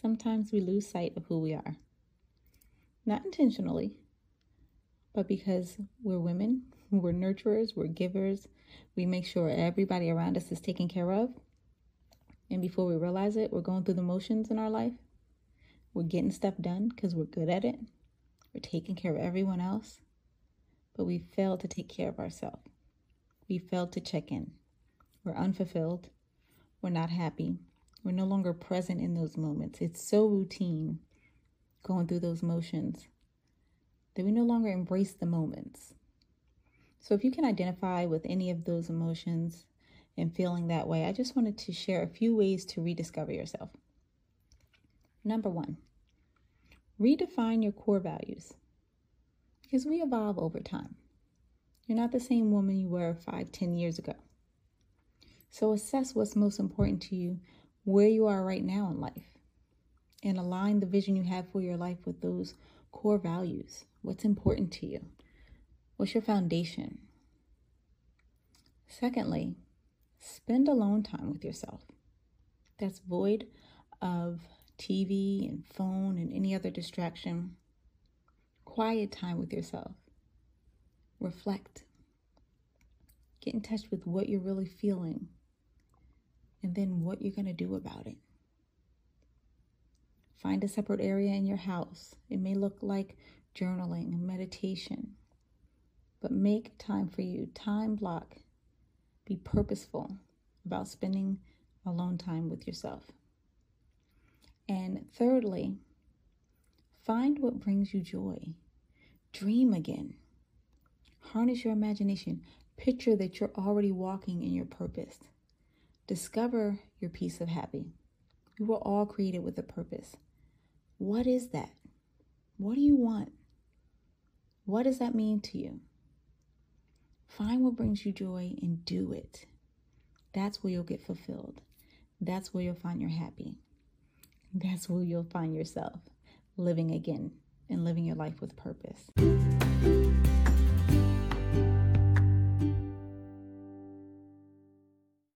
sometimes we lose sight of who we are. Not intentionally, but because we're women, we're nurturers, we're givers, we make sure everybody around us is taken care of. And before we realize it, we're going through the motions in our life. We're getting stuff done because we're good at it. We're taking care of everyone else. But we fail to take care of ourselves. We fail to check in. We're unfulfilled. We're not happy. We're no longer present in those moments. It's so routine going through those motions that we no longer embrace the moments. So, if you can identify with any of those emotions and feeling that way, I just wanted to share a few ways to rediscover yourself. Number one, redefine your core values because we evolve over time. You're not the same woman you were five, ten years ago. So, assess what's most important to you where you are right now in life and align the vision you have for your life with those core values. What's important to you? What's your foundation? Secondly, spend alone time with yourself. That's void of TV and phone and any other distraction. Quiet time with yourself. Reflect. Get in touch with what you're really feeling and then what you're going to do about it. Find a separate area in your house. It may look like journaling, meditation, but make time for you. Time block. Be purposeful about spending alone time with yourself. And thirdly, find what brings you joy. Dream again. Harness your imagination. Picture that you're already walking in your purpose. Discover your piece of happy. We were all created with a purpose. What is that? What do you want? What does that mean to you? Find what brings you joy and do it. That's where you'll get fulfilled. That's where you'll find your happy. That's where you'll find yourself living again and living your life with purpose.